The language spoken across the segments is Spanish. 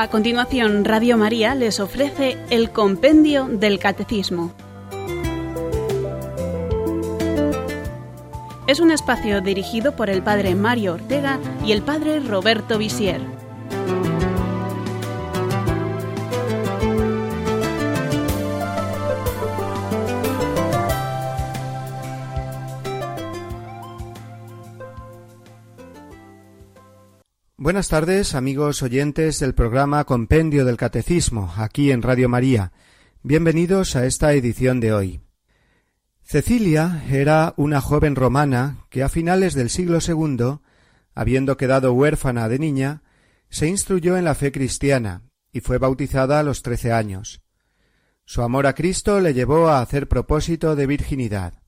A continuación, Radio María les ofrece el Compendio del Catecismo. Es un espacio dirigido por el Padre Mario Ortega y el Padre Roberto Visier. Buenas tardes, amigos oyentes del programa Compendio del Catecismo, aquí en Radio María. Bienvenidos a esta edición de hoy. Cecilia era una joven romana que a finales del siglo II, habiendo quedado huérfana de niña, se instruyó en la fe cristiana y fue bautizada a los trece años. Su amor a Cristo le llevó a hacer propósito de virginidad.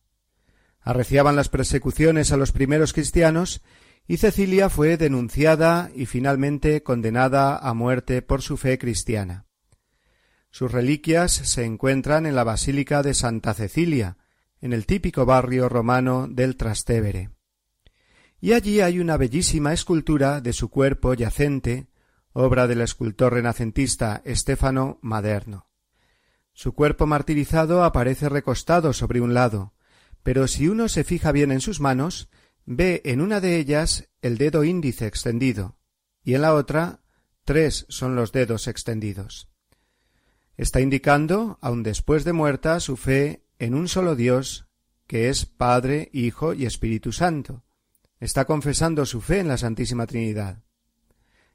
Arreciaban las persecuciones a los primeros cristianos y Cecilia fue denunciada y finalmente condenada a muerte por su fe cristiana. Sus reliquias se encuentran en la Basílica de Santa Cecilia, en el típico barrio romano del Trastevere. Y allí hay una bellísima escultura de su cuerpo yacente, obra del escultor renacentista Estefano Maderno. Su cuerpo martirizado aparece recostado sobre un lado, pero si uno se fija bien en sus manos, ve en una de ellas el dedo índice extendido y en la otra tres son los dedos extendidos. Está indicando, aun después de muerta, su fe en un solo Dios, que es Padre, Hijo y Espíritu Santo. Está confesando su fe en la Santísima Trinidad.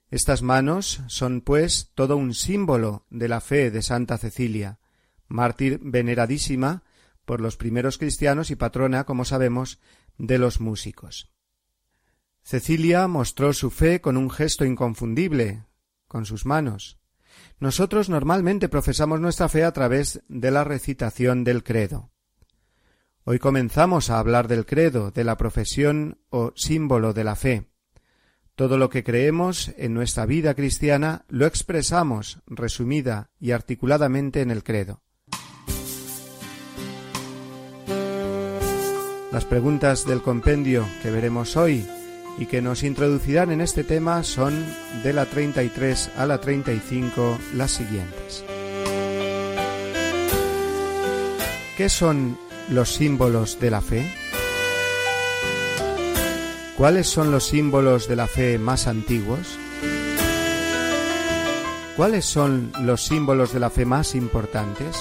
Estas manos son, pues, todo un símbolo de la fe de Santa Cecilia, mártir veneradísima por los primeros cristianos y patrona, como sabemos, de los músicos. Cecilia mostró su fe con un gesto inconfundible, con sus manos. Nosotros normalmente profesamos nuestra fe a través de la recitación del credo. Hoy comenzamos a hablar del credo, de la profesión o símbolo de la fe. Todo lo que creemos en nuestra vida cristiana lo expresamos resumida y articuladamente en el credo. Las preguntas del compendio que veremos hoy y que nos introducirán en este tema son de la 33 a la 35 las siguientes. ¿Qué son los símbolos de la fe? ¿Cuáles son los símbolos de la fe más antiguos? ¿Cuáles son los símbolos de la fe más importantes?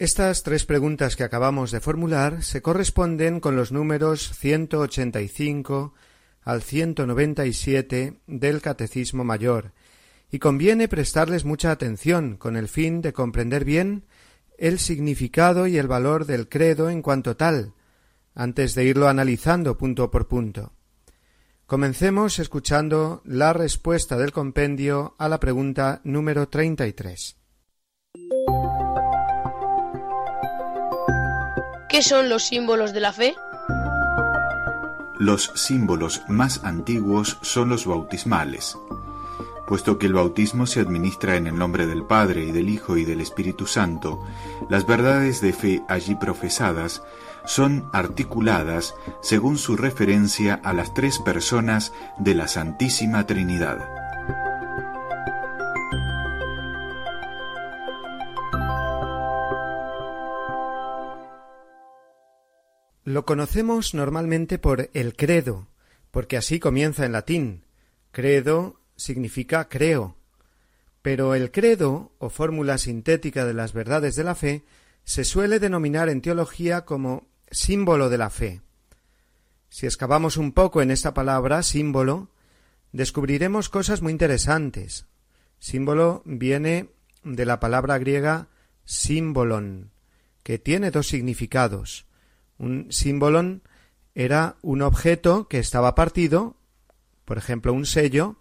Estas tres preguntas que acabamos de formular se corresponden con los números 185 al 197 del Catecismo Mayor, y conviene prestarles mucha atención con el fin de comprender bien el significado y el valor del credo en cuanto tal, antes de irlo analizando punto por punto. Comencemos escuchando la respuesta del compendio a la pregunta número 33. ¿Qué son los símbolos de la fe? Los símbolos más antiguos son los bautismales. Puesto que el bautismo se administra en el nombre del Padre y del Hijo y del Espíritu Santo, las verdades de fe allí profesadas son articuladas según su referencia a las tres personas de la Santísima Trinidad. Lo conocemos normalmente por el credo, porque así comienza en latín. Credo significa creo. Pero el credo, o fórmula sintética de las verdades de la fe, se suele denominar en teología como símbolo de la fe. Si excavamos un poco en esta palabra, símbolo, descubriremos cosas muy interesantes. Símbolo viene de la palabra griega símbolon, que tiene dos significados. Un símbolon era un objeto que estaba partido, por ejemplo un sello,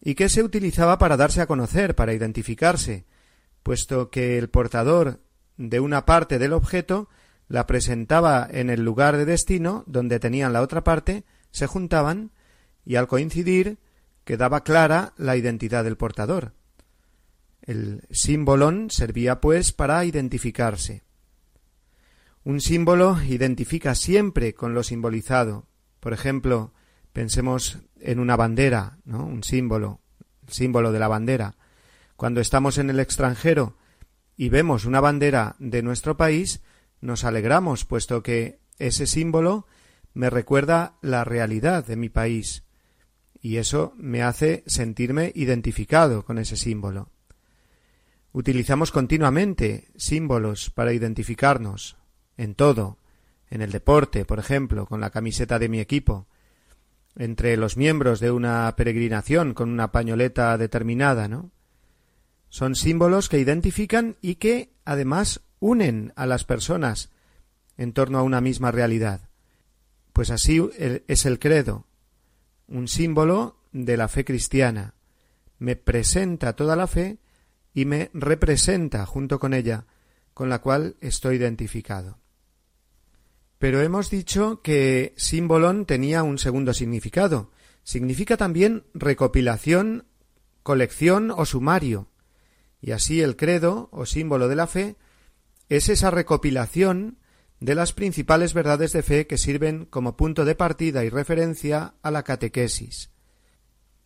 y que se utilizaba para darse a conocer, para identificarse, puesto que el portador de una parte del objeto la presentaba en el lugar de destino donde tenían la otra parte, se juntaban y al coincidir quedaba clara la identidad del portador. El símbolon servía pues para identificarse. Un símbolo identifica siempre con lo simbolizado. Por ejemplo, pensemos en una bandera, ¿no? Un símbolo, el símbolo de la bandera. Cuando estamos en el extranjero y vemos una bandera de nuestro país, nos alegramos, puesto que ese símbolo me recuerda la realidad de mi país, y eso me hace sentirme identificado con ese símbolo. Utilizamos continuamente símbolos para identificarnos, en todo, en el deporte, por ejemplo, con la camiseta de mi equipo, entre los miembros de una peregrinación con una pañoleta determinada, ¿no? Son símbolos que identifican y que, además, unen a las personas en torno a una misma realidad. Pues así es el credo, un símbolo de la fe cristiana. Me presenta toda la fe y me representa junto con ella, con la cual estoy identificado. Pero hemos dicho que símbolon tenía un segundo significado. Significa también recopilación, colección o sumario. Y así el credo o símbolo de la fe es esa recopilación de las principales verdades de fe que sirven como punto de partida y referencia a la catequesis.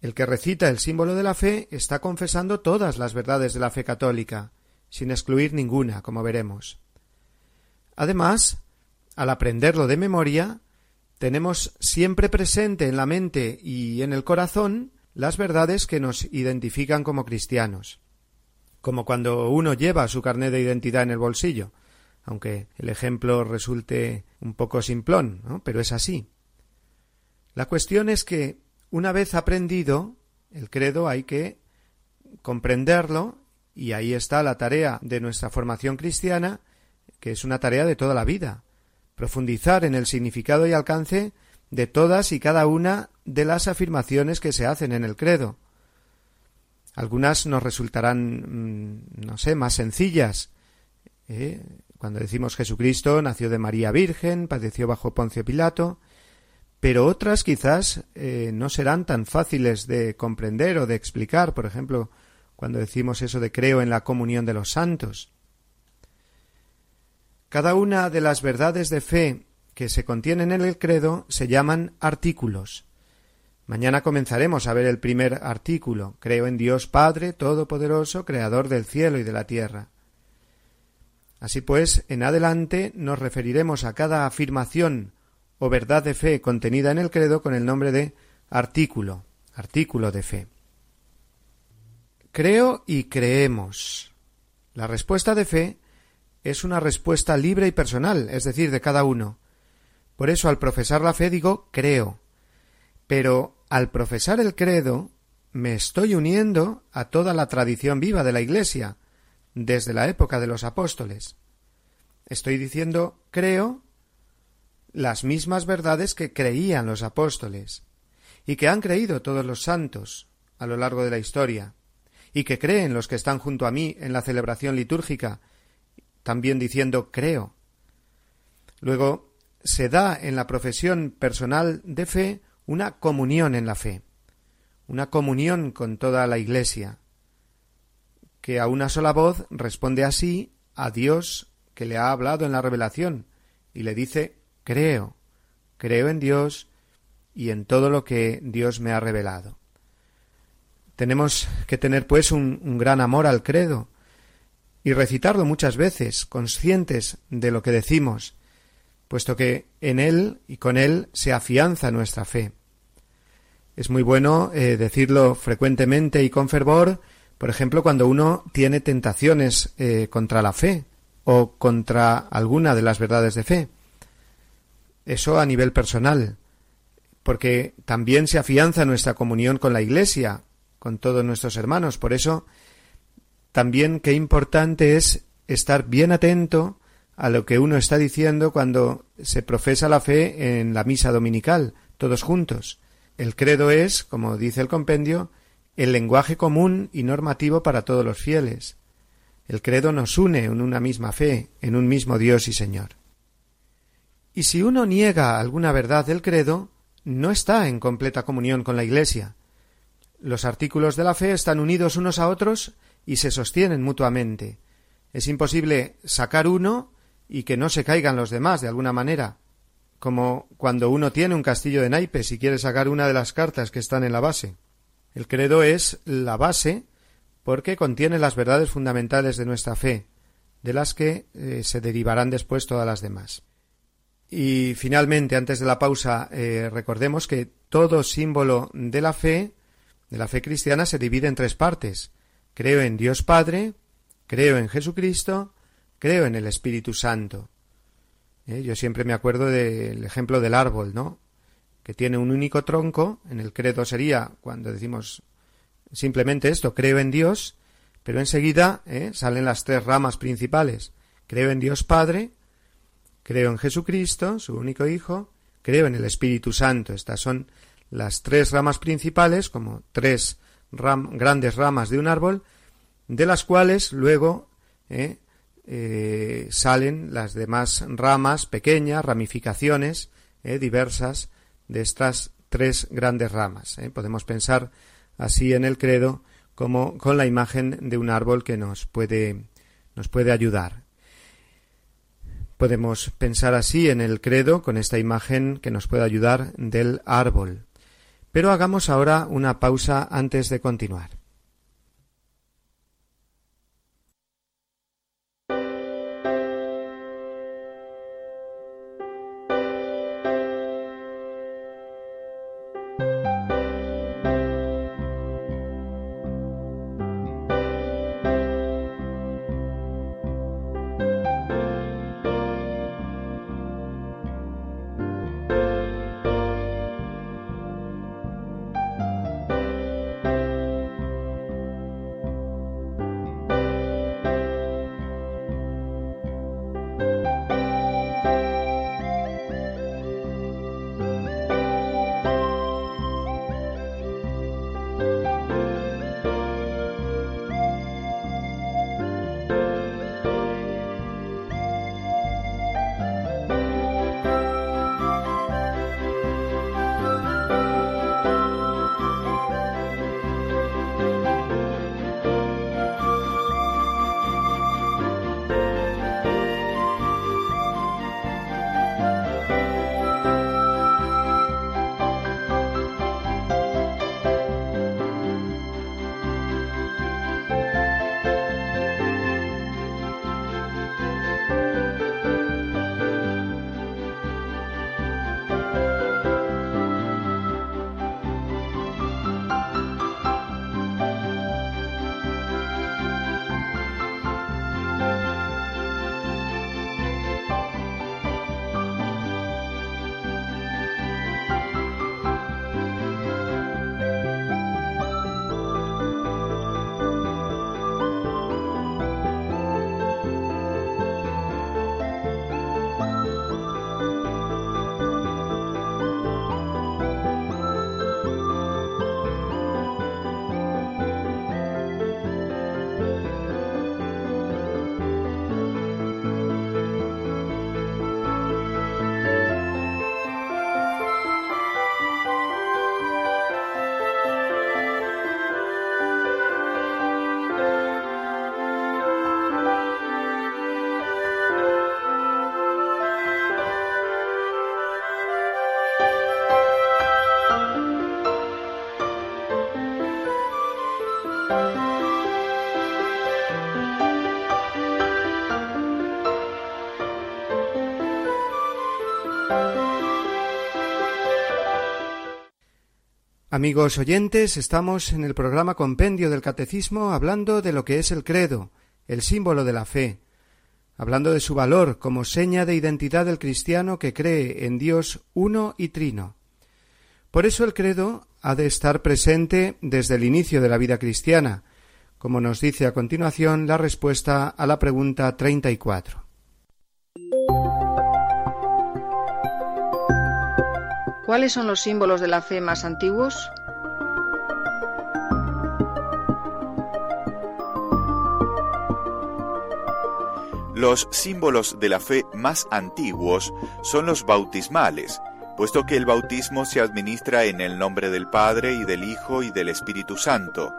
El que recita el símbolo de la fe está confesando todas las verdades de la fe católica, sin excluir ninguna, como veremos. Además, al aprenderlo de memoria, tenemos siempre presente en la mente y en el corazón las verdades que nos identifican como cristianos como cuando uno lleva su carnet de identidad en el bolsillo, aunque el ejemplo resulte un poco simplón, ¿no? pero es así. La cuestión es que, una vez aprendido el credo, hay que comprenderlo, y ahí está la tarea de nuestra formación cristiana, que es una tarea de toda la vida, profundizar en el significado y alcance de todas y cada una de las afirmaciones que se hacen en el credo, algunas nos resultarán, mm, no sé, más sencillas. ¿eh? Cuando decimos Jesucristo nació de María Virgen, padeció bajo Poncio Pilato, pero otras quizás eh, no serán tan fáciles de comprender o de explicar. Por ejemplo, cuando decimos eso de creo en la comunión de los santos. Cada una de las verdades de fe que se contienen en el credo se llaman artículos. Mañana comenzaremos a ver el primer artículo. Creo en Dios Padre Todopoderoso, Creador del cielo y de la tierra. Así pues, en adelante nos referiremos a cada afirmación o verdad de fe contenida en el credo con el nombre de artículo, artículo de fe. Creo y creemos. La respuesta de fe es una respuesta libre y personal, es decir, de cada uno. Por eso al profesar la fe digo creo. Pero al profesar el credo, me estoy uniendo a toda la tradición viva de la Iglesia, desde la época de los apóstoles. Estoy diciendo, creo, las mismas verdades que creían los apóstoles, y que han creído todos los santos a lo largo de la historia, y que creen los que están junto a mí en la celebración litúrgica, también diciendo creo. Luego, se da en la profesión personal de fe una comunión en la fe, una comunión con toda la Iglesia, que a una sola voz responde así a Dios que le ha hablado en la revelación y le dice creo, creo en Dios y en todo lo que Dios me ha revelado. Tenemos que tener pues un, un gran amor al credo y recitarlo muchas veces, conscientes de lo que decimos, puesto que en él y con él se afianza nuestra fe. Es muy bueno eh, decirlo frecuentemente y con fervor, por ejemplo, cuando uno tiene tentaciones eh, contra la fe o contra alguna de las verdades de fe. Eso a nivel personal, porque también se afianza nuestra comunión con la Iglesia, con todos nuestros hermanos. Por eso, también qué importante es estar bien atento a lo que uno está diciendo cuando se profesa la fe en la misa dominical, todos juntos. El credo es, como dice el compendio, el lenguaje común y normativo para todos los fieles. El credo nos une en una misma fe, en un mismo Dios y Señor. Y si uno niega alguna verdad del credo, no está en completa comunión con la Iglesia. Los artículos de la fe están unidos unos a otros y se sostienen mutuamente. Es imposible sacar uno y que no se caigan los demás de alguna manera, como cuando uno tiene un castillo de naipes y quiere sacar una de las cartas que están en la base. El credo es la base porque contiene las verdades fundamentales de nuestra fe, de las que eh, se derivarán después todas las demás. Y finalmente, antes de la pausa, eh, recordemos que todo símbolo de la fe, de la fe cristiana, se divide en tres partes. Creo en Dios Padre, creo en Jesucristo, creo en el Espíritu Santo. Eh, yo siempre me acuerdo del ejemplo del árbol, ¿no? Que tiene un único tronco, en el credo sería cuando decimos simplemente esto, creo en Dios, pero enseguida eh, salen las tres ramas principales. Creo en Dios Padre, creo en Jesucristo, su único Hijo, creo en el Espíritu Santo. Estas son las tres ramas principales, como tres grandes ramas de un árbol, de las cuales luego eh, eh, salen las demás ramas pequeñas, ramificaciones eh, diversas de estas tres grandes ramas. Podemos pensar así en el credo como con la imagen de un árbol que nos puede, nos puede ayudar. Podemos pensar así en el credo con esta imagen que nos puede ayudar del árbol. Pero hagamos ahora una pausa antes de continuar. Amigos oyentes, estamos en el programa Compendio del Catecismo hablando de lo que es el credo, el símbolo de la fe, hablando de su valor como seña de identidad del cristiano que cree en Dios uno y trino. Por eso el credo ha de estar presente desde el inicio de la vida cristiana, como nos dice a continuación la respuesta a la pregunta 34. ¿Cuáles son los símbolos de la fe más antiguos? Los símbolos de la fe más antiguos son los bautismales, puesto que el bautismo se administra en el nombre del Padre y del Hijo y del Espíritu Santo.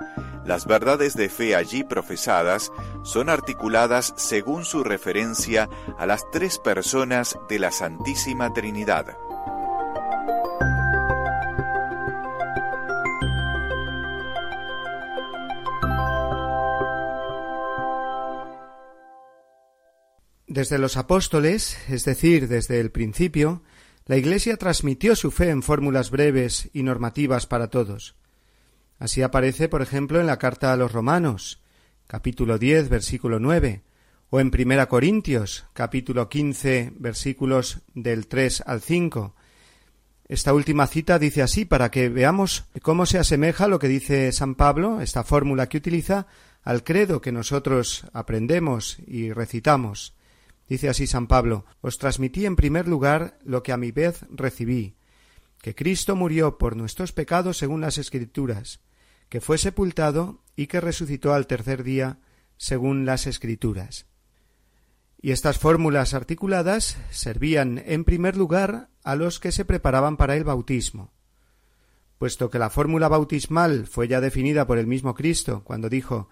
Las verdades de fe allí profesadas son articuladas según su referencia a las tres personas de la Santísima Trinidad. Desde los apóstoles, es decir, desde el principio, la Iglesia transmitió su fe en fórmulas breves y normativas para todos. Así aparece, por ejemplo, en la carta a los Romanos, capítulo 10, versículo 9, o en Primera Corintios, capítulo 15, versículos del 3 al 5. Esta última cita dice así para que veamos cómo se asemeja lo que dice San Pablo, esta fórmula que utiliza, al credo que nosotros aprendemos y recitamos. Dice así San Pablo, Os transmití en primer lugar lo que a mi vez recibí, que Cristo murió por nuestros pecados según las Escrituras, que fue sepultado y que resucitó al tercer día según las Escrituras. Y estas fórmulas articuladas servían en primer lugar a los que se preparaban para el bautismo. Puesto que la fórmula bautismal fue ya definida por el mismo Cristo cuando dijo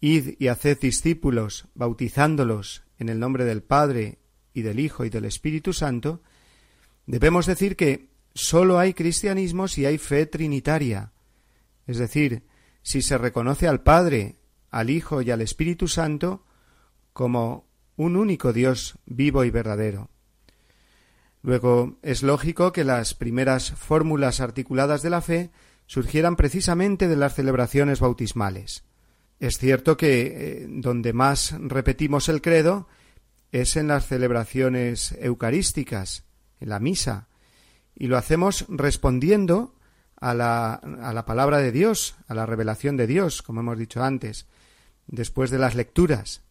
Id y haced discípulos, bautizándolos en el nombre del Padre y del Hijo y del Espíritu Santo, debemos decir que sólo hay cristianismo si hay fe trinitaria, es decir, si se reconoce al Padre, al Hijo y al Espíritu Santo como un único Dios vivo y verdadero. Luego, es lógico que las primeras fórmulas articuladas de la fe surgieran precisamente de las celebraciones bautismales. Es cierto que eh, donde más repetimos el credo es en las celebraciones eucarísticas, en la misa, y lo hacemos respondiendo a la, a la palabra de Dios, a la revelación de Dios, como hemos dicho antes, después de las lecturas.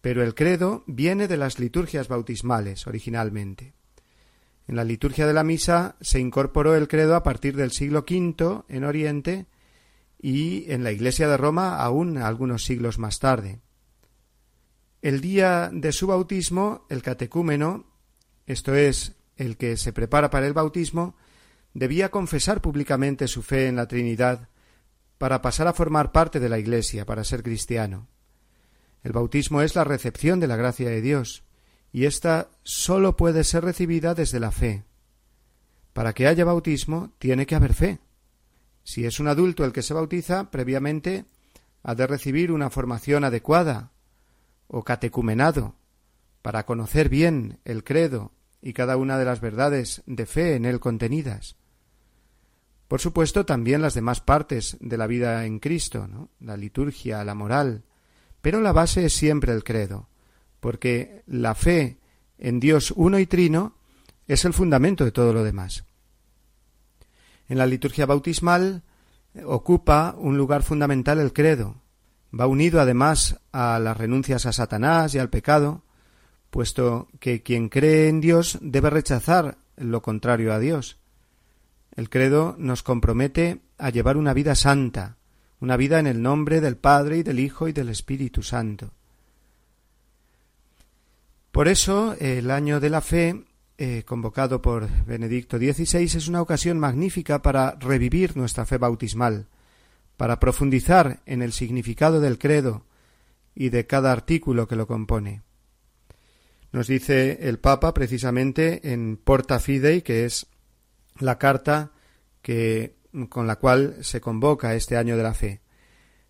Pero el credo viene de las liturgias bautismales originalmente. En la liturgia de la misa se incorporó el credo a partir del siglo V en Oriente y en la Iglesia de Roma aún algunos siglos más tarde. El día de su bautismo, el catecúmeno, esto es, el que se prepara para el bautismo, debía confesar públicamente su fe en la Trinidad para pasar a formar parte de la Iglesia, para ser cristiano. El bautismo es la recepción de la gracia de Dios, y ésta sólo puede ser recibida desde la fe. Para que haya bautismo tiene que haber fe. Si es un adulto el que se bautiza, previamente ha de recibir una formación adecuada o catecumenado para conocer bien el credo y cada una de las verdades de fe en él contenidas. Por supuesto, también las demás partes de la vida en Cristo, la liturgia, la moral, pero la base es siempre el credo, porque la fe en Dios uno y trino es el fundamento de todo lo demás. En la liturgia bautismal ocupa un lugar fundamental el credo. Va unido además a las renuncias a Satanás y al pecado, puesto que quien cree en Dios debe rechazar lo contrario a Dios. El credo nos compromete a llevar una vida santa, una vida en el nombre del Padre y del Hijo y del Espíritu Santo. Por eso el año de la fe eh, convocado por Benedicto XVI, es una ocasión magnífica para revivir nuestra fe bautismal, para profundizar en el significado del credo y de cada artículo que lo compone. Nos dice el Papa precisamente en Porta Fidei, que es la carta con la cual se convoca este año de la fe.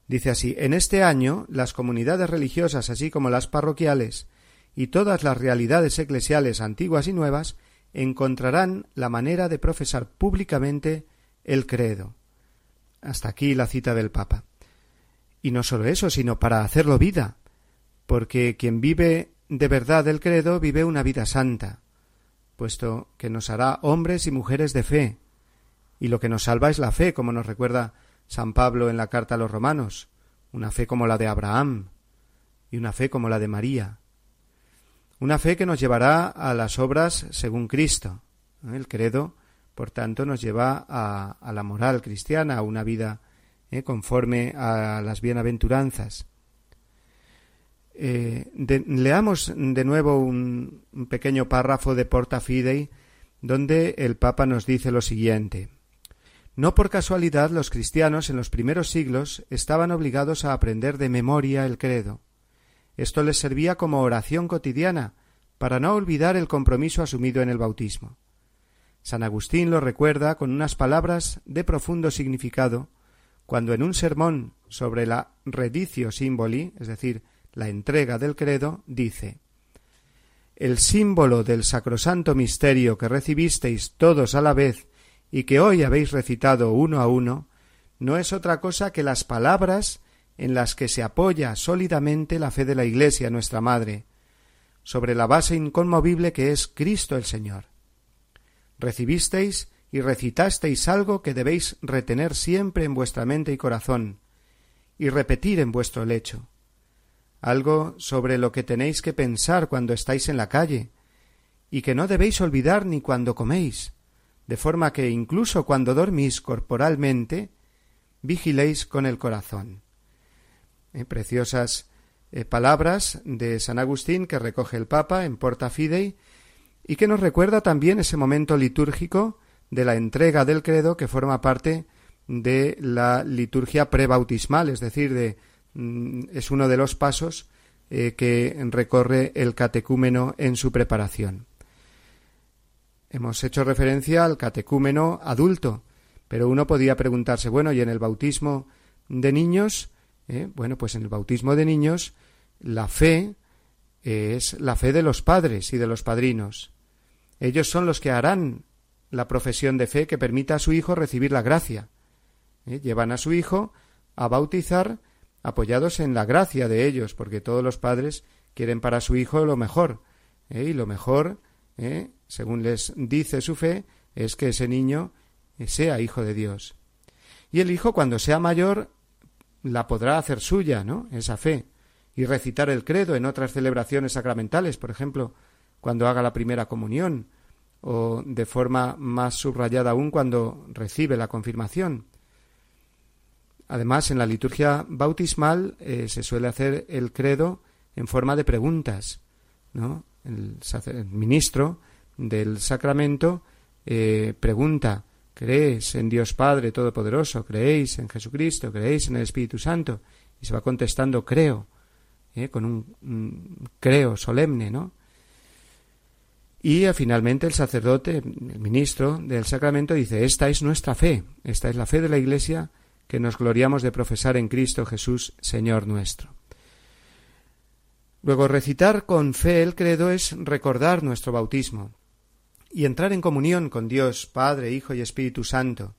Dice así En este año las comunidades religiosas, así como las parroquiales, y todas las realidades eclesiales antiguas y nuevas encontrarán la manera de profesar públicamente el credo. Hasta aquí la cita del Papa. Y no solo eso, sino para hacerlo vida, porque quien vive de verdad el credo vive una vida santa, puesto que nos hará hombres y mujeres de fe, y lo que nos salva es la fe, como nos recuerda San Pablo en la carta a los romanos, una fe como la de Abraham, y una fe como la de María, una fe que nos llevará a las obras según Cristo. El credo, por tanto, nos lleva a, la moral cristiana, a una vida eh, conforme a las bienaventuranzas. Eh, leamos de nuevo un, pequeño párrafo de Porta Fidei donde el Papa nos dice lo siguiente No por casualidad los cristianos en los primeros siglos estaban obligados a aprender de memoria el credo. Esto les servía como oración cotidiana, para no olvidar el compromiso asumido en el bautismo. San Agustín lo recuerda con unas palabras de profundo significado cuando en un sermón sobre la redicio simboli, es decir, la entrega del credo, dice El símbolo del sacrosanto misterio que recibisteis todos a la vez y que hoy habéis recitado uno a uno, no es otra cosa que las palabras en las que se apoya sólidamente la fe de la Iglesia, nuestra Madre, sobre la base inconmovible que es Cristo el Señor recibisteis y recitasteis algo que debéis retener siempre en vuestra mente y corazón, y repetir en vuestro lecho, algo sobre lo que tenéis que pensar cuando estáis en la calle, y que no debéis olvidar ni cuando coméis, de forma que incluso cuando dormís corporalmente, vigiléis con el corazón. Eh, preciosas eh, palabras de San Agustín que recoge el Papa en Porta Fidei y que nos recuerda también ese momento litúrgico de la entrega del credo que forma parte de la liturgia prebautismal, es decir, de, mm, es uno de los pasos eh, que recorre el catecúmeno en su preparación. Hemos hecho referencia al catecúmeno adulto, pero uno podía preguntarse, bueno, ¿y en el bautismo de niños? Eh, bueno, pues en el bautismo de niños la fe es la fe de los padres y de los padrinos. Ellos son los que harán la profesión de fe que permita a su hijo recibir la gracia. ¿Eh? Llevan a su hijo a bautizar apoyados en la gracia de ellos, porque todos los padres quieren para su hijo lo mejor. ¿eh? Y lo mejor, según les dice su fe, es que ese niño sea hijo de Dios. Y el hijo, cuando sea mayor, la podrá hacer suya, ¿no? Esa fe. Y recitar el credo en otras celebraciones sacramentales, por ejemplo, cuando haga la primera comunión, o de forma más subrayada aún cuando recibe la confirmación. Además, en la liturgia bautismal eh, se suele hacer el credo en forma de preguntas. El, ministro del sacramento eh, pregunta ¿Creéis en Dios Padre Todopoderoso? ¿Creéis en Jesucristo? ¿Creéis en el Espíritu Santo? Y se va contestando creo, ¿eh? con un creo solemne, ¿no? Y eh, finalmente el sacerdote, el ministro del sacramento, dice, esta es nuestra fe, esta es la fe de la Iglesia que nos gloriamos de profesar en Cristo Jesús, Señor nuestro. Luego, recitar con fe el credo es recordar nuestro bautismo y entrar en comunión con Dios, Padre, Hijo y Espíritu Santo.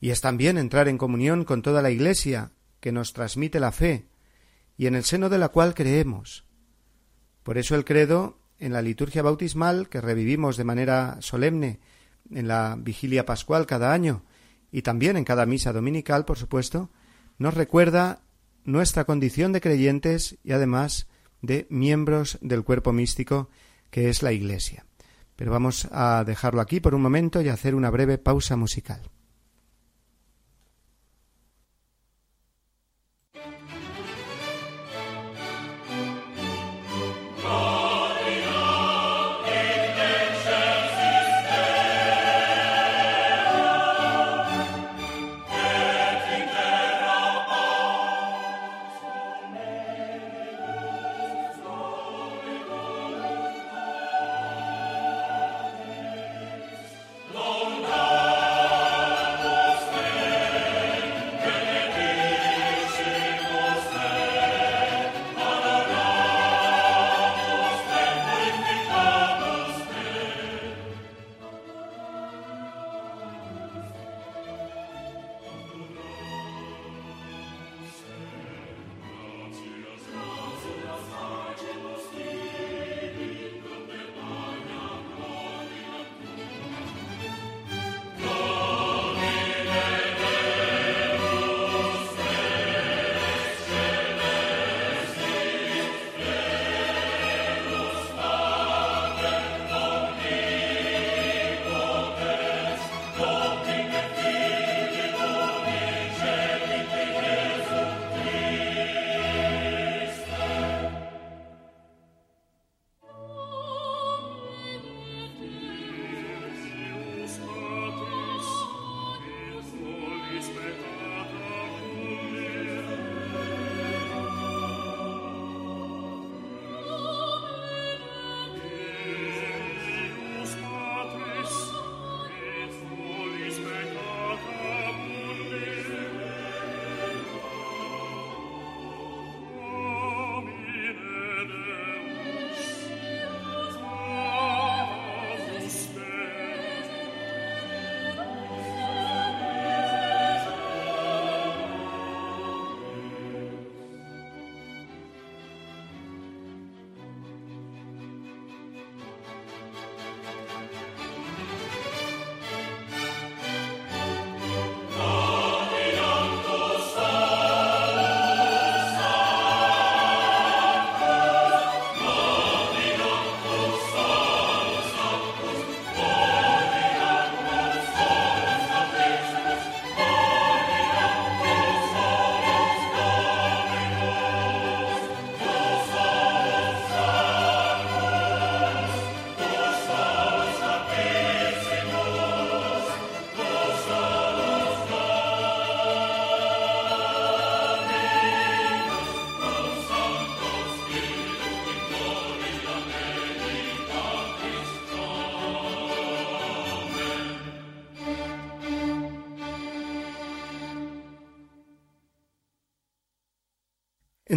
Y es también entrar en comunión con toda la Iglesia que nos transmite la fe y en el seno de la cual creemos. Por eso el credo en la liturgia bautismal que revivimos de manera solemne en la vigilia pascual cada año y también en cada misa dominical, por supuesto, nos recuerda nuestra condición de creyentes y además de miembros del cuerpo místico que es la Iglesia. Pero vamos a dejarlo aquí por un momento y hacer una breve pausa musical.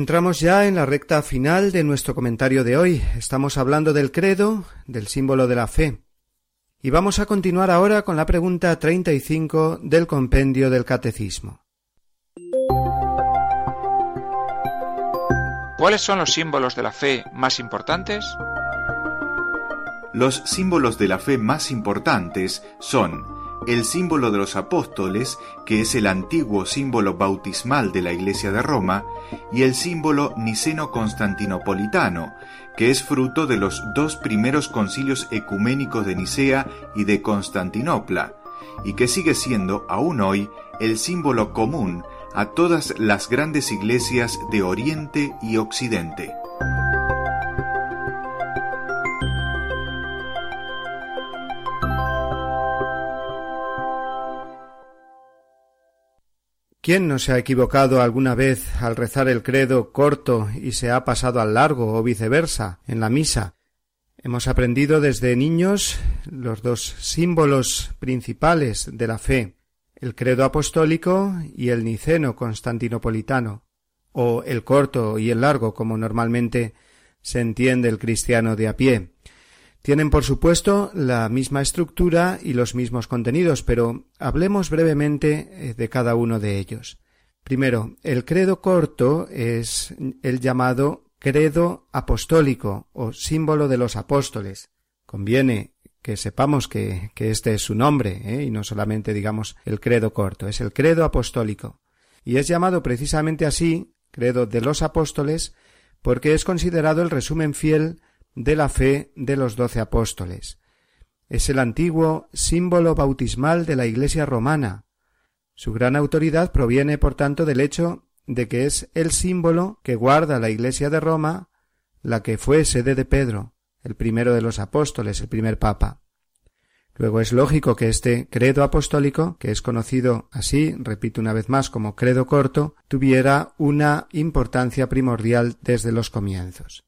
Entramos ya en la recta final de nuestro comentario de hoy. Estamos hablando del credo, del símbolo de la fe. Y vamos a continuar ahora con la pregunta 35 del compendio del Catecismo. ¿Cuáles son los símbolos de la fe más importantes? Los símbolos de la fe más importantes son el símbolo de los apóstoles, que es el antiguo símbolo bautismal de la Iglesia de Roma, y el símbolo niceno-constantinopolitano, que es fruto de los dos primeros concilios ecuménicos de Nicea y de Constantinopla, y que sigue siendo aún hoy el símbolo común a todas las grandes iglesias de Oriente y Occidente. ¿Quién no se ha equivocado alguna vez al rezar el credo corto y se ha pasado al largo o viceversa en la misa? Hemos aprendido desde niños los dos símbolos principales de la fe, el credo apostólico y el niceno constantinopolitano, o el corto y el largo como normalmente se entiende el cristiano de a pie. Tienen, por supuesto, la misma estructura y los mismos contenidos, pero hablemos brevemente eh, de cada uno de ellos. Primero, el credo corto es el llamado credo apostólico o símbolo de los apóstoles. Conviene que sepamos que, este es su nombre, ¿eh? y no solamente digamos el credo corto, es el credo apostólico. Y es llamado precisamente así, credo de los apóstoles, porque es considerado el resumen fiel de la fe de los doce apóstoles. Es el antiguo símbolo bautismal de la Iglesia romana. Su gran autoridad proviene, por tanto, del hecho de que es el símbolo que guarda la Iglesia de Roma, la que fue sede de Pedro, el primero de los apóstoles, el primer papa. Luego es lógico que este credo apostólico, que es conocido así, repito una vez más, como credo corto, tuviera una importancia primordial desde los comienzos.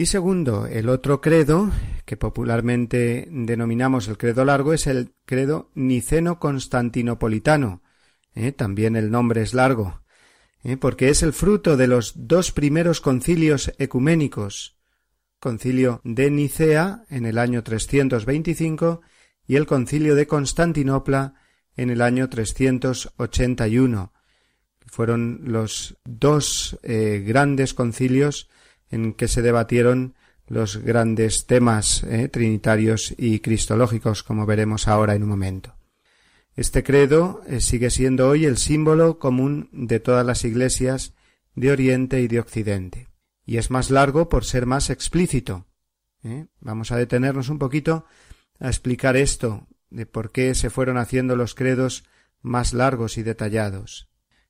Y segundo, el otro credo, que popularmente denominamos el credo largo, es el credo niceno-constantinopolitano. ¿eh? También el nombre es largo, ¿eh? porque es el fruto de los dos primeros concilios ecuménicos, concilio de Nicea en el año 325 y el concilio de Constantinopla en el año 381. Fueron los dos eh, grandes concilios en que se debatieron los grandes temas eh, trinitarios y cristológicos, como veremos ahora en un momento. Este credo eh, sigue siendo hoy el símbolo común de todas las iglesias de Oriente y de Occidente, y es más largo por ser más explícito. ¿eh? Vamos a detenernos un poquito a explicar esto, de por qué se fueron haciendo los credos más largos y detallados.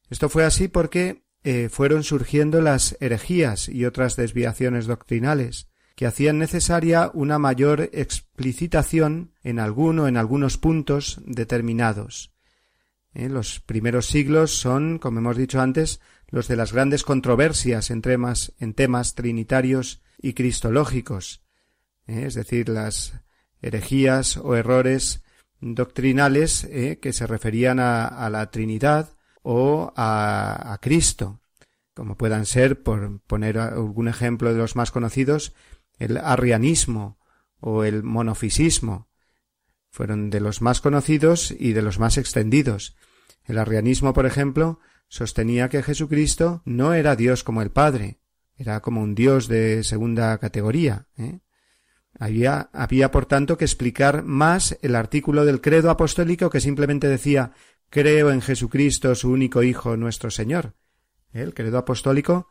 Esto fue así porque eh, fueron surgiendo las herejías y otras desviaciones doctrinales, que hacían necesaria una mayor explicitación en alguno en algunos puntos determinados. Eh, los primeros siglos son, como hemos dicho antes, los de las grandes controversias en temas, en temas trinitarios y cristológicos, eh, es decir, las herejías o errores doctrinales que se referían a la Trinidad, o a, Cristo, como puedan ser, por poner algún ejemplo de los más conocidos, el arrianismo o el monofisismo. Fueron de los más conocidos y de los más extendidos. El arrianismo, por ejemplo, sostenía que Jesucristo no era Dios como el Padre, era como un Dios de segunda categoría. ¿eh? Había, había, por tanto, que explicar más el artículo del credo apostólico que simplemente decía Creo en Jesucristo, su único Hijo, nuestro Señor. El credo apostólico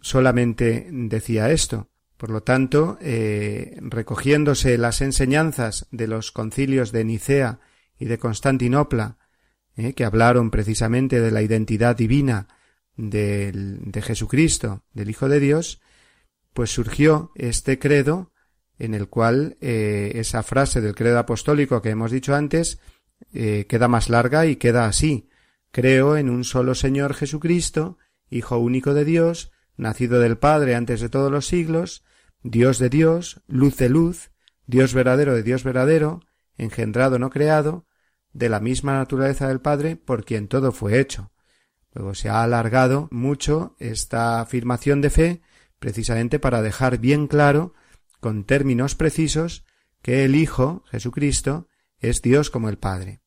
solamente decía esto. Por lo tanto, eh, recogiéndose las enseñanzas de los concilios de Nicea y de Constantinopla, eh, que hablaron precisamente de la identidad divina de Jesucristo, del Hijo de Dios, pues surgió este credo en el cual eh, esa frase del credo apostólico que hemos dicho antes eh, queda más larga y queda así. Creo en un solo Señor Jesucristo, Hijo único de Dios, nacido del Padre antes de todos los siglos, Dios de Dios, luz de luz, Dios verdadero de Dios verdadero, engendrado no creado, de la misma naturaleza del Padre, por quien todo fue hecho. Luego se ha alargado mucho esta afirmación de fe precisamente para dejar bien claro, con términos precisos, que el Hijo, Jesucristo, es Dios como el Padre.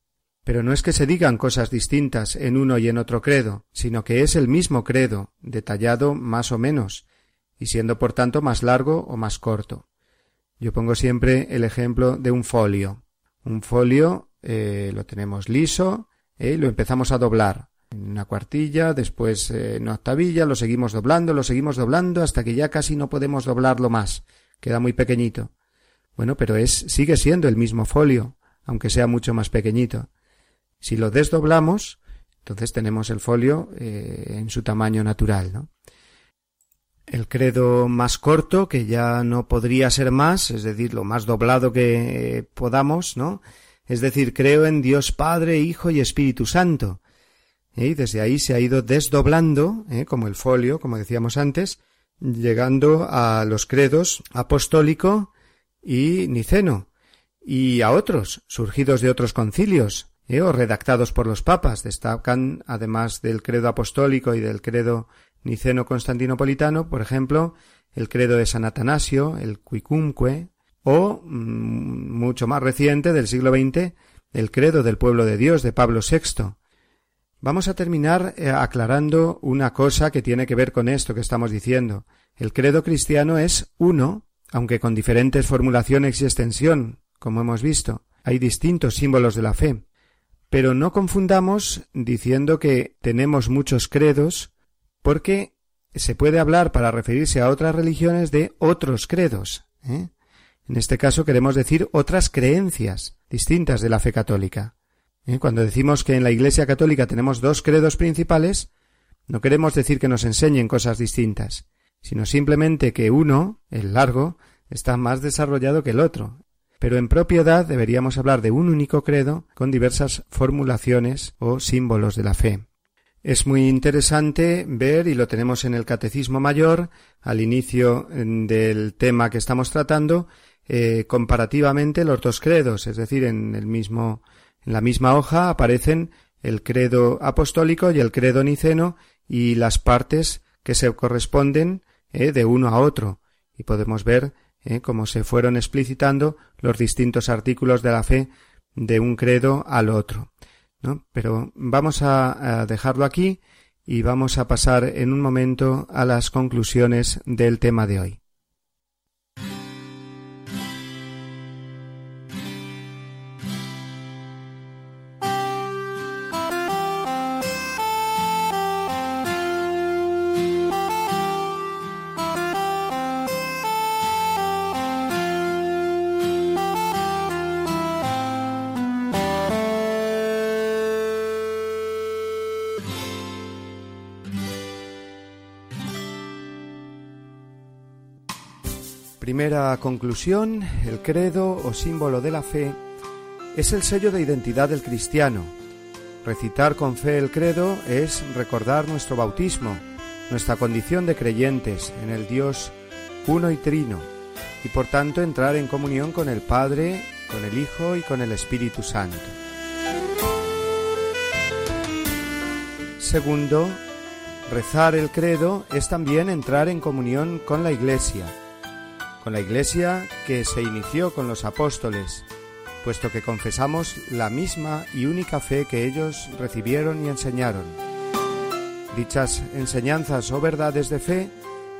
Pero no es que se digan cosas distintas en uno y en otro credo, sino que es el mismo credo, detallado más o menos, y siendo por tanto más largo o más corto. Yo pongo siempre el ejemplo de un folio. Un folio eh, lo tenemos liso eh, y lo empezamos a doblar en una cuartilla, después eh, en una octavilla, lo seguimos doblando, lo seguimos doblando hasta que ya casi no podemos doblarlo más, queda muy pequeñito. Bueno, pero es sigue siendo el mismo folio, aunque sea mucho más pequeñito. Si lo desdoblamos, entonces tenemos el folio eh, en su tamaño natural, ¿no? El credo más corto, que ya no podría ser más, es decir, lo más doblado que podamos, ¿no? Es decir, creo en Dios Padre, Hijo y Espíritu Santo. Y desde ahí se ha ido desdoblando, ¿eh? como el folio, como decíamos antes, llegando a los credos apostólico y niceno, y a otros, surgidos de otros concilios, ¿eh? o redactados por los papas. Destacan, además del credo apostólico y del credo niceno constantinopolitano, por ejemplo, el credo de San Atanasio, el Quicumque, o, mm, mucho más reciente, del siglo XX, el credo del pueblo de Dios de Pablo VI, Vamos a terminar eh, aclarando una cosa que tiene que ver con esto que estamos diciendo. El credo cristiano es uno, aunque con diferentes formulaciones y extensión, como hemos visto. Hay distintos símbolos de la fe. Pero no confundamos diciendo que tenemos muchos credos, porque se puede hablar para referirse a otras religiones de otros credos. ¿eh? En este caso queremos decir otras creencias distintas de la fe católica. ¿Eh? Cuando decimos que en la Iglesia católica tenemos dos credos principales, no queremos decir que nos enseñen cosas distintas, sino simplemente que uno, el largo, está más desarrollado que el otro. Pero en propiedad deberíamos hablar de un único credo con diversas formulaciones o símbolos de la fe. Es muy interesante ver, y lo tenemos en el Catecismo Mayor, al inicio del tema que estamos tratando, eh, comparativamente los dos credos, es decir, en el mismo en la misma hoja aparecen el credo apostólico y el credo niceno y las partes que se corresponden eh, de uno a otro y podemos ver eh, cómo se fueron explicitando los distintos artículos de la fe de un credo al otro. ¿no? Pero vamos a dejarlo aquí y vamos a pasar en un momento a las conclusiones del tema de hoy. Primera conclusión, el credo o símbolo de la fe es el sello de identidad del cristiano. Recitar con fe el credo es recordar nuestro bautismo, nuestra condición de creyentes en el Dios uno y trino, y por tanto entrar en comunión con el Padre, con el Hijo y con el Espíritu Santo. Segundo, rezar el credo es también entrar en comunión con la Iglesia, con la Iglesia que se inició con los apóstoles, puesto que confesamos la misma y única fe que ellos recibieron y enseñaron. Dichas enseñanzas o verdades de fe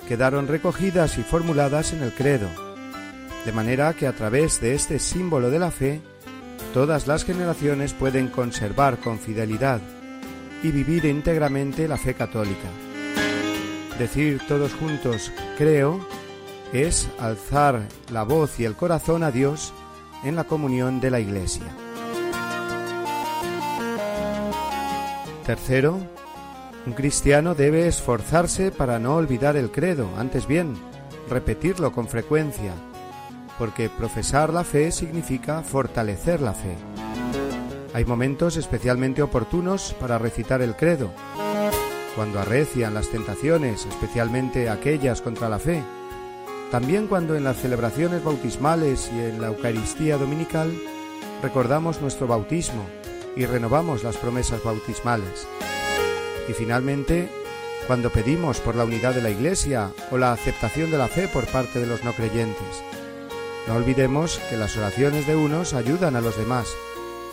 quedaron recogidas y formuladas en el credo, de manera que a través de este símbolo de la fe, todas las generaciones pueden conservar con fidelidad y vivir íntegramente la fe católica. Decir todos juntos creo es alzar la voz y el corazón a Dios en la comunión de la Iglesia. Tercero, un cristiano debe esforzarse para no olvidar el credo, antes bien, repetirlo con frecuencia, porque profesar la fe significa fortalecer la fe. Hay momentos especialmente oportunos para recitar el credo, cuando arrecian las tentaciones, especialmente aquellas contra la fe, también cuando en las celebraciones bautismales y en la Eucaristía dominical recordamos nuestro bautismo y renovamos las promesas bautismales. Y finalmente, cuando pedimos por la unidad de la Iglesia o la aceptación de la fe por parte de los no creyentes. No olvidemos que las oraciones de unos ayudan a los demás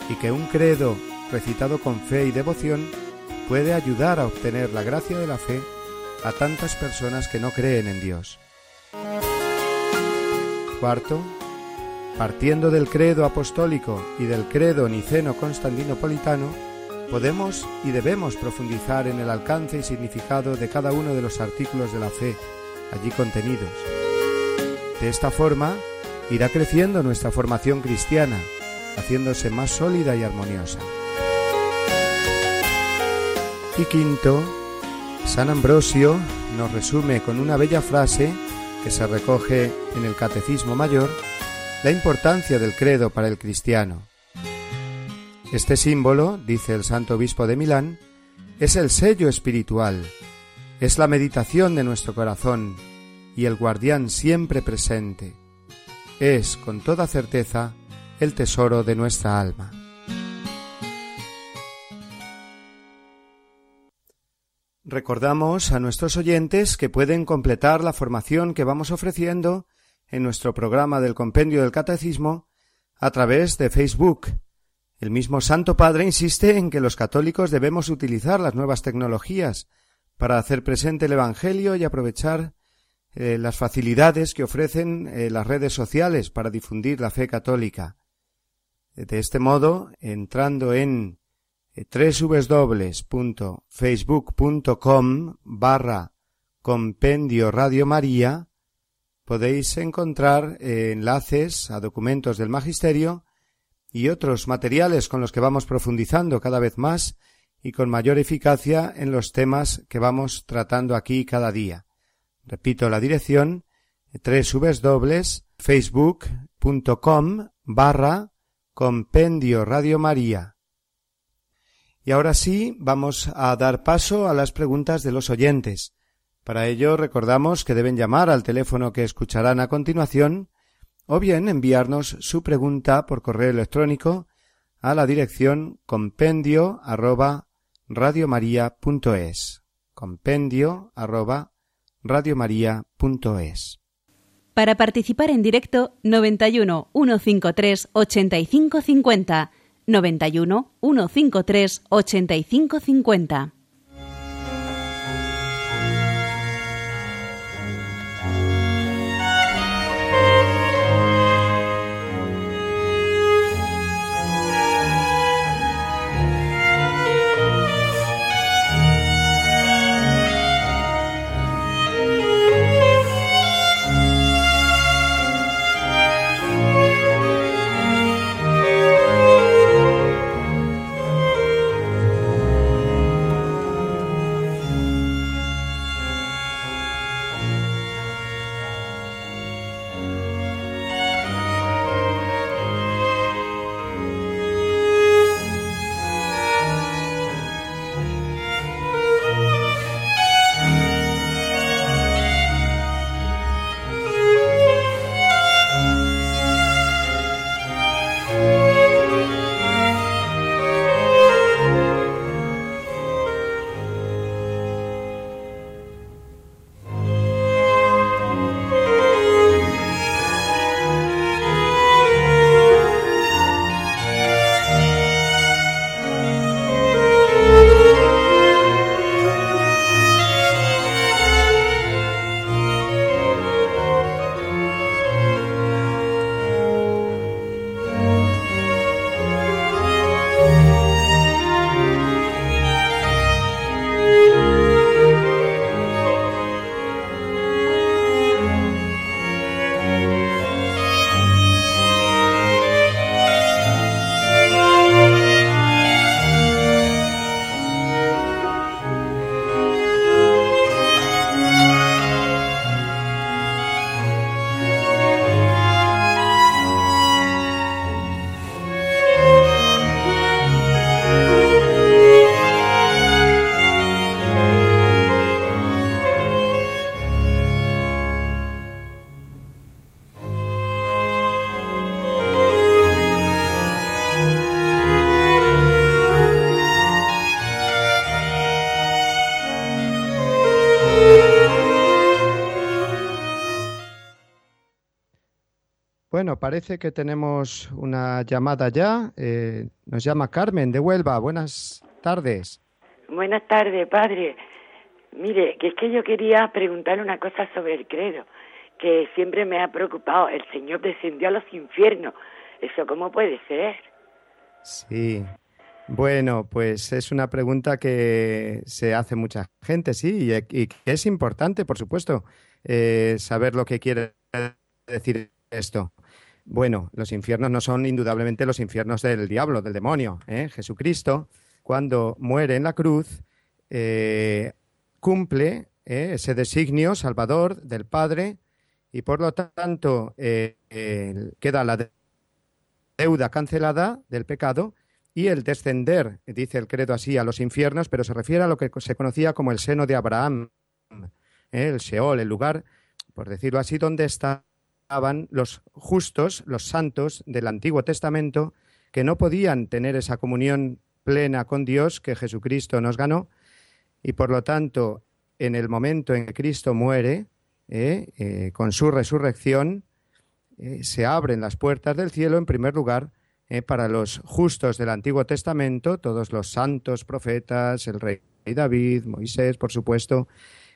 y que un credo recitado con fe y devoción puede ayudar a obtener la gracia de la fe a tantas personas que no creen en Dios. Cuarto, partiendo del credo apostólico y del credo niceno-constantinopolitano, podemos y debemos profundizar en el alcance y significado de cada uno de los artículos de la fe allí contenidos. De esta forma, irá creciendo nuestra formación cristiana, haciéndose más sólida y armoniosa. Y quinto, San Ambrosio nos resume con una bella frase que se recoge en el Catecismo Mayor la importancia del credo para el cristiano. Este símbolo, dice el Santo Obispo de Milán, es el sello espiritual, es la meditación de nuestro corazón y el guardián siempre presente. Es, con toda certeza, el tesoro de nuestra alma. Recordamos a nuestros oyentes que pueden completar la formación que vamos ofreciendo en nuestro programa del Compendio del Catecismo a través de Facebook. El mismo Santo Padre insiste en que los católicos debemos utilizar las nuevas tecnologías para hacer presente el Evangelio y aprovechar eh, las facilidades que ofrecen eh, las redes sociales para difundir la fe católica. De este modo, entrando en www.facebook.com barra compendio Radio María podéis encontrar eh, enlaces a documentos del Magisterio y otros materiales con los que vamos profundizando cada vez más y con mayor eficacia en los temas que vamos tratando aquí cada día. Repito la dirección www.facebook.com barra compendio Radio María y ahora sí, vamos a dar paso a las preguntas de los oyentes. Para ello recordamos que deben llamar al teléfono que escucharán a continuación o bien enviarnos su pregunta por correo electrónico a la dirección compendio arroba radiomaria.es compendio arroba radiomaria.es Para participar en directo 91 153 8550 91 153 8550. Bueno, parece que tenemos una llamada ya. Eh, nos llama Carmen de Huelva. Buenas tardes. Buenas tardes, padre. Mire, que es que yo quería preguntarle una cosa sobre el credo, que siempre me ha preocupado. El Señor descendió a los infiernos. ¿Eso cómo puede ser? Sí. Bueno, pues es una pregunta que se hace mucha gente, sí, y, que es importante, por supuesto, eh, saber lo que quiere decir esto. Bueno, los infiernos no son indudablemente los infiernos del diablo, del demonio. ¿eh? Jesucristo, cuando muere en la cruz, eh, cumple ¿eh? ese designio salvador del Padre y por lo tanto queda la deuda cancelada del pecado y el descender, dice el credo así, a los infiernos, pero se refiere a lo que se conocía como el seno de Abraham, el Sheol, el lugar, por decirlo así, donde estaban los justos, los santos del Antiguo Testamento, que no podían tener esa comunión plena con Dios que Jesucristo nos ganó, y por lo tanto, en el momento en que Cristo muere, eh, eh, con su resurrección, eh, se abren las puertas del cielo, en primer lugar, para los justos del Antiguo Testamento, todos los santos profetas, el rey David, Moisés, por supuesto,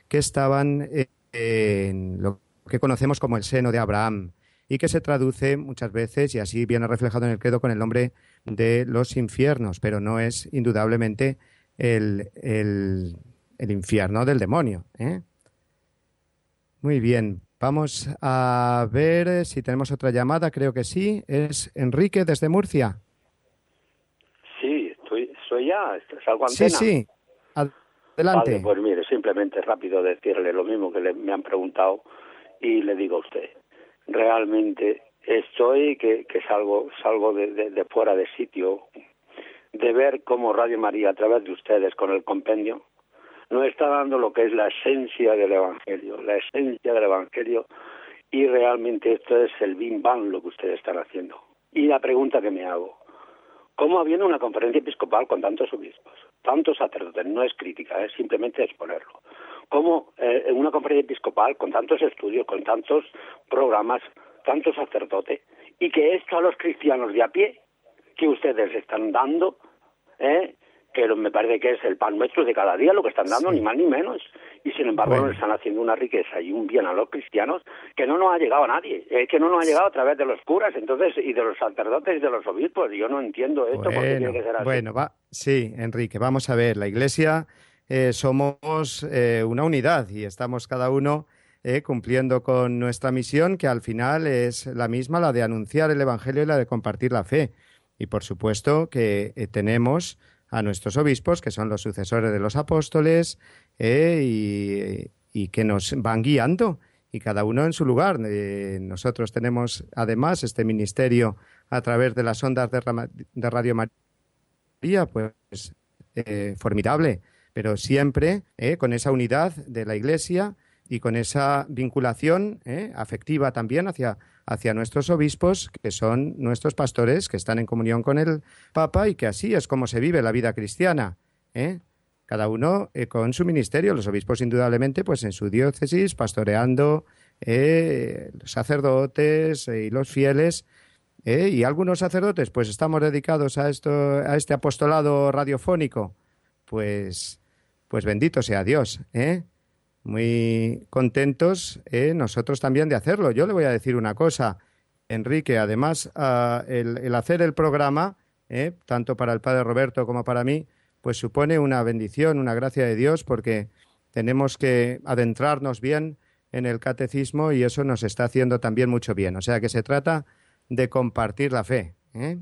que estaban en lo que conocemos como el seno de Abraham y que se traduce muchas veces, y así viene reflejado en el credo, con el nombre de los infiernos, pero no es indudablemente el, el, el infierno del demonio. ¿eh? Muy bien, Vamos a ver si tenemos otra llamada, creo que sí. Es Enrique desde Murcia. Sí, estoy, soy ya, salgo antena. Sí, sí, adelante. pues mire, simplemente rápido decirle lo mismo que le, me han preguntado y le digo a usted. Realmente estoy que, salgo, salgo de, de fuera de sitio, de ver cómo Radio María, a través de ustedes, con el compendio, no está dando lo que es la esencia del Evangelio, la esencia del Evangelio, y realmente esto es el bim bam lo que ustedes están haciendo. Y la pregunta que me hago, ¿cómo habiendo una conferencia episcopal con tantos obispos, tantos sacerdotes, no es crítica, es simplemente exponerlo, cómo eh, en una conferencia episcopal con tantos estudios, con tantos programas, tantos sacerdotes, y que esto a los cristianos de a pie que ustedes están dando, ¿eh? que me parece que es el pan nuestro de cada día, lo que están dando, ni más ni menos. Y sin embargo nos están haciendo una riqueza y un bien a los cristianos que no nos ha llegado a nadie, que no nos ha llegado a través de los curas entonces y de los sacerdotes y de los obispos. Yo no entiendo esto bueno, porque tiene que ser así. Bueno, va, sí, Enrique, vamos a ver, la Iglesia eh, somos eh, una unidad y estamos cada uno eh, cumpliendo con nuestra misión, que al final es la misma, la de anunciar el Evangelio y la de compartir la fe. Y por supuesto que tenemos a nuestros obispos, que son los sucesores de los apóstoles, eh, y, que nos van guiando, y cada uno en su lugar. Eh, nosotros tenemos además este ministerio a través de las ondas de, Radio María, pues eh, formidable, pero siempre con esa unidad de la Iglesia y con esa vinculación afectiva también hacia hacia nuestros obispos, que son nuestros pastores, que están en comunión con el Papa y que así es como se vive la vida cristiana. ¿eh? Cada uno eh, con su ministerio, los obispos indudablemente, pues en su diócesis, pastoreando eh, los sacerdotes y los fieles. y algunos sacerdotes, pues estamos dedicados a esto, a este apostolado radiofónico. Pues, pues bendito sea Dios, ¿eh? muy contentos eh, nosotros también de hacerlo. Yo le voy a decir una cosa, Enrique, además ah, el, hacer el programa, eh, tanto para el padre Roberto como para mí, pues supone una bendición, una gracia de Dios, porque tenemos que adentrarnos bien en el catecismo y eso nos está haciendo también mucho bien. O sea que se trata de compartir la fe. ¿eh?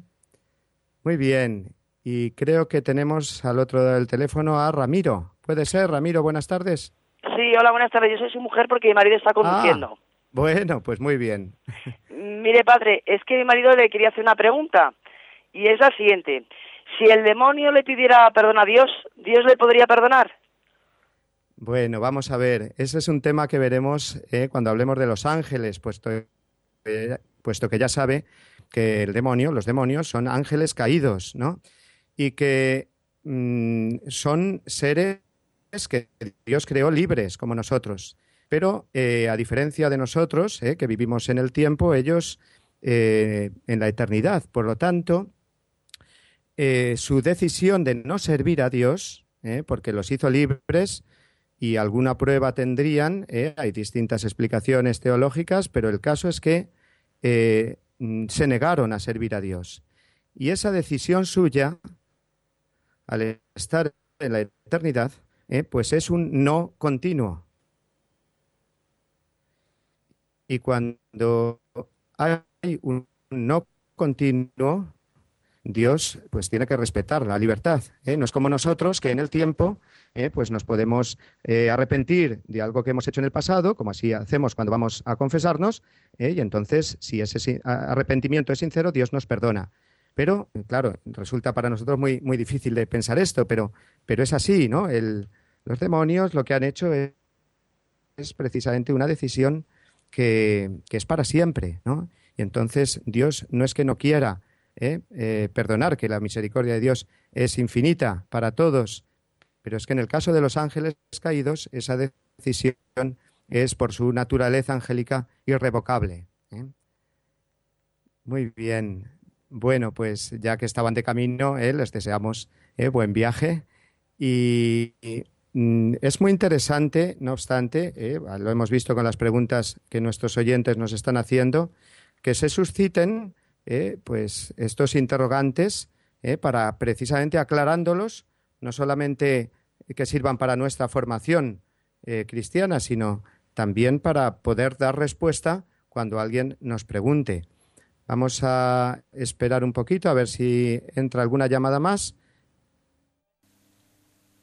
Muy bien. Y creo que tenemos al otro lado del teléfono a Ramiro. ¿Puede ser, Ramiro? Buenas tardes. Sí, hola, buenas tardes. Yo soy su mujer porque mi marido está conduciendo. Ah, bueno, pues muy bien. Mire, padre, es que mi marido le quería hacer una pregunta y es la siguiente. Si el demonio le pidiera perdón a Dios, ¿Dios le podría perdonar? Bueno, vamos a ver. Ese es un tema que veremos eh, cuando hablemos de los ángeles, puesto, puesto que ya sabe que el demonio, los demonios, son ángeles caídos, ¿no? Y que mm, son seres que Dios creó libres como nosotros. Pero eh, a diferencia de nosotros, eh, que vivimos en el tiempo, ellos en la eternidad. Por lo tanto, su decisión de no servir a Dios, porque los hizo libres, y alguna prueba tendrían, hay distintas explicaciones teológicas, pero el caso es que se negaron a servir a Dios. Y esa decisión suya, al estar en la eternidad, eh, pues es un no continuo. Y cuando hay un no continuo, Dios pues tiene que respetar la libertad. ¿eh? No es como nosotros que en el tiempo ¿eh? pues nos podemos arrepentir de algo que hemos hecho en el pasado, como así hacemos cuando vamos a confesarnos, y entonces si ese arrepentimiento es sincero, Dios nos perdona. Pero, claro, resulta para nosotros muy, difícil de pensar esto, pero, pero es así, ¿no? los demonios lo que han hecho es, precisamente una decisión que, es para siempre, ¿no? Y entonces Dios no es que no quiera ¿eh? Eh, perdonar, que la misericordia de Dios es infinita para todos, pero es que en el caso de los ángeles caídos, esa decisión es por su naturaleza angélica irrevocable. ¿eh? Muy bien. Bueno, pues ya que estaban de camino, eh, les deseamos eh, buen viaje. Y, mm, es muy interesante, no obstante, eh, lo hemos visto con las preguntas que nuestros oyentes nos están haciendo, que se susciten pues estos interrogantes para precisamente aclarándolos, no solamente que sirvan para nuestra formación cristiana, sino también para poder dar respuesta cuando alguien nos pregunte. Vamos a esperar un poquito a ver si entra alguna llamada más.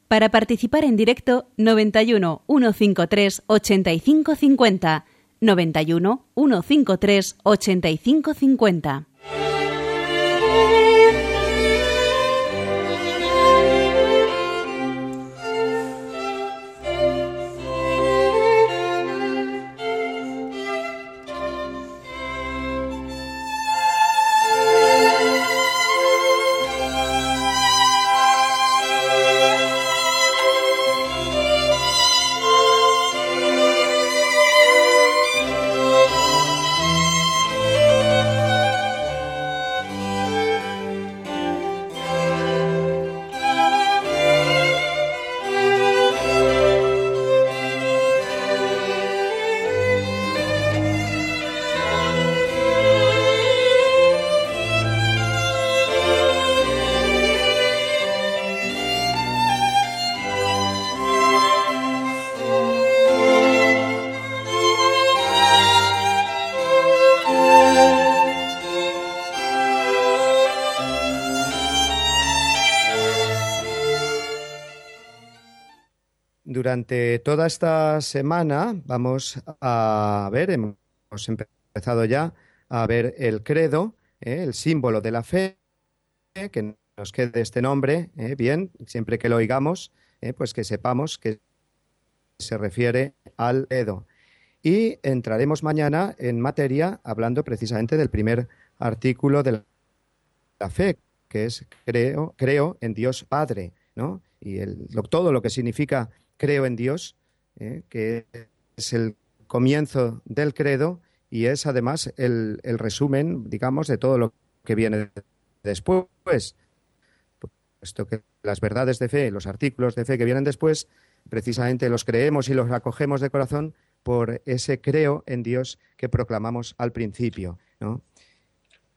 Para participar en directo, 91 153 8550. 91 153 8550. Durante toda esta semana vamos a ver, hemos empezado ya a ver el credo, ¿eh? el símbolo de la fe, que nos quede este nombre ¿eh? bien, siempre que lo oigamos, ¿eh? pues que sepamos que se refiere al credo. Y entraremos mañana en materia hablando precisamente del primer artículo de la fe, que es creo, creo en Dios Padre, ¿no? Y el, todo lo que significa creo en Dios, ¿eh? que es el comienzo del credo y es además el, resumen, digamos, de todo lo que viene después. Puesto que las verdades de fe, los artículos de fe que vienen después, precisamente los creemos y los acogemos de corazón por ese creo en Dios que proclamamos al principio.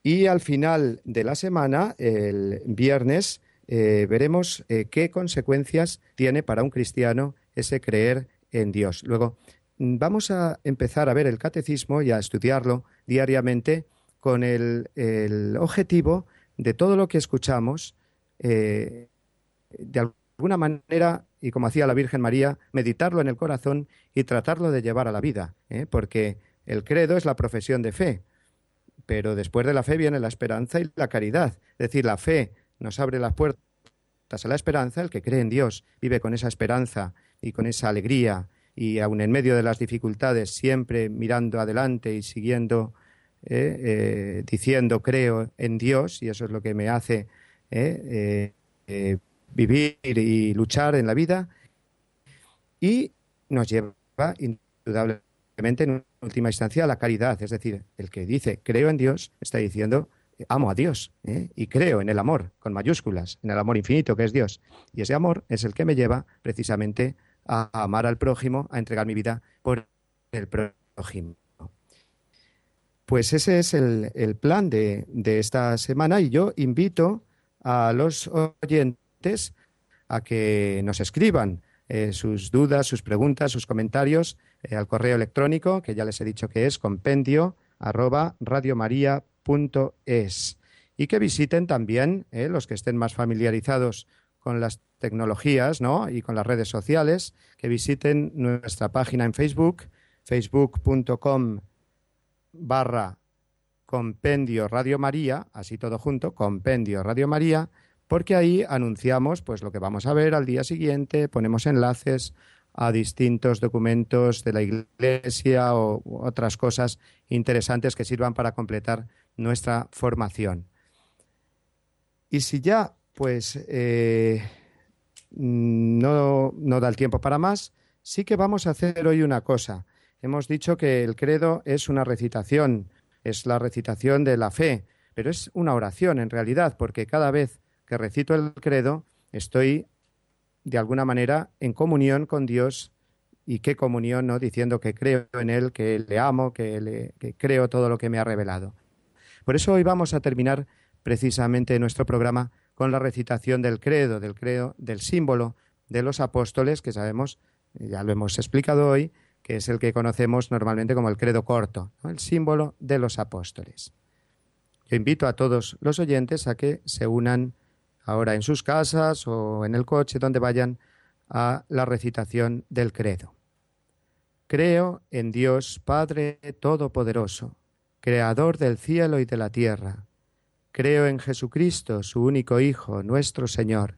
Y al final de la semana, el viernes, eh, veremos eh, qué consecuencias tiene para un cristiano ese creer en Dios. Luego, mm, vamos a empezar a ver el catecismo y a estudiarlo diariamente con el, objetivo de todo lo que escuchamos, eh, de alguna manera, y como hacía la Virgen María, meditarlo en el corazón y tratarlo de llevar a la vida, porque el credo es la profesión de fe, pero después de la fe viene la esperanza y la caridad. Es decir, la fe nos abre las puertas a la esperanza, el que cree en Dios vive con esa esperanza y con esa alegría y aun en medio de las dificultades siempre mirando adelante y siguiendo, eh, eh, diciendo creo en Dios y eso es lo que me hace eh, vivir y luchar en la vida y nos lleva indudablemente en última instancia la caridad, es decir, el que dice creo en Dios está diciendo amo a Dios ¿eh? y creo en el amor, con mayúsculas, en el amor infinito que es Dios. Y ese amor es el que me lleva precisamente a amar al prójimo, a entregar mi vida por el prójimo. Pues ese es el, plan de, esta semana y yo invito a los oyentes a que nos escriban eh, sus dudas, sus preguntas, sus comentarios eh, al correo electrónico, que ya les he dicho que es compendio arroba radiomaria.es y que visiten también eh, los que estén más familiarizados con las tecnologías ¿no? y con las redes sociales, que visiten nuestra página en Facebook, facebook.com barra compendio Radio María, así todo junto, compendio Radio María, porque ahí anunciamos pues lo que vamos a ver al día siguiente, ponemos enlaces a distintos documentos de la Iglesia o otras cosas interesantes que sirvan para completar nuestra formación. Y si ya pues eh, no, no da el tiempo para más, sí que vamos a hacer hoy una cosa. Hemos dicho que el credo es una recitación, es la recitación de la fe, pero es una oración en realidad, porque cada vez que recito el credo estoy de alguna manera en comunión con Dios y qué comunión, ¿no? Diciendo que creo en Él, que le amo, que, le, que creo todo lo que me ha revelado. Por eso hoy vamos a terminar precisamente nuestro programa con la recitación del credo, del credo, del símbolo de los apóstoles, que sabemos, ya lo hemos explicado hoy, que es el que conocemos normalmente como el credo corto, el símbolo de los apóstoles. Yo invito a todos los oyentes a que se unan ahora en sus casas o en el coche donde vayan a la recitación del credo. Creo en Dios Padre Todopoderoso, Creador del cielo y de la tierra. Creo en Jesucristo, su único Hijo, nuestro Señor,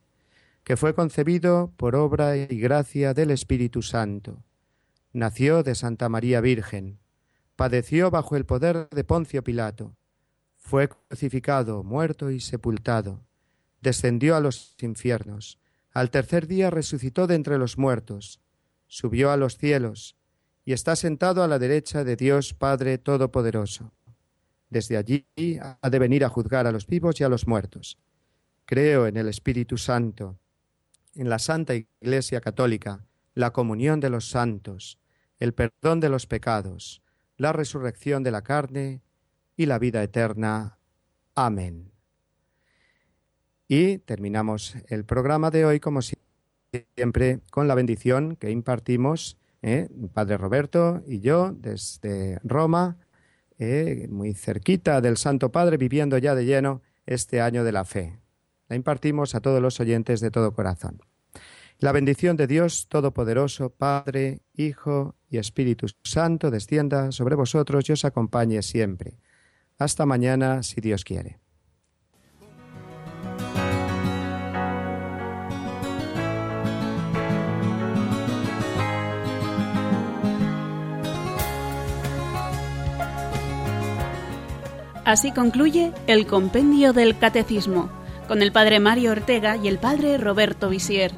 que fue concebido por obra y gracia del Espíritu Santo. Nació de Santa María Virgen, padeció bajo el poder de Poncio Pilato, fue crucificado, muerto y sepultado, descendió a los infiernos, al tercer día resucitó de entre los muertos, subió a los cielos, y está sentado a la derecha de Dios Padre Todopoderoso. Desde allí ha de venir a juzgar a los vivos y a los muertos. Creo en el Espíritu Santo, en la Santa Iglesia Católica, la comunión de los santos, el perdón de los pecados, la resurrección de la carne y la vida eterna. Amén. Y terminamos el programa de hoy, como siempre, con la bendición que impartimos ¿eh? Padre Roberto y yo desde Roma, ¿eh? muy cerquita del Santo Padre, viviendo ya de lleno este año de la fe. La impartimos a todos los oyentes de todo corazón. La bendición de Dios Todopoderoso, Padre, Hijo y Espíritu Santo, descienda sobre vosotros y os acompañe siempre. Hasta mañana, si Dios quiere. Así concluye el compendio del Catecismo, con el Padre Mario Ortega y el Padre Roberto Visier.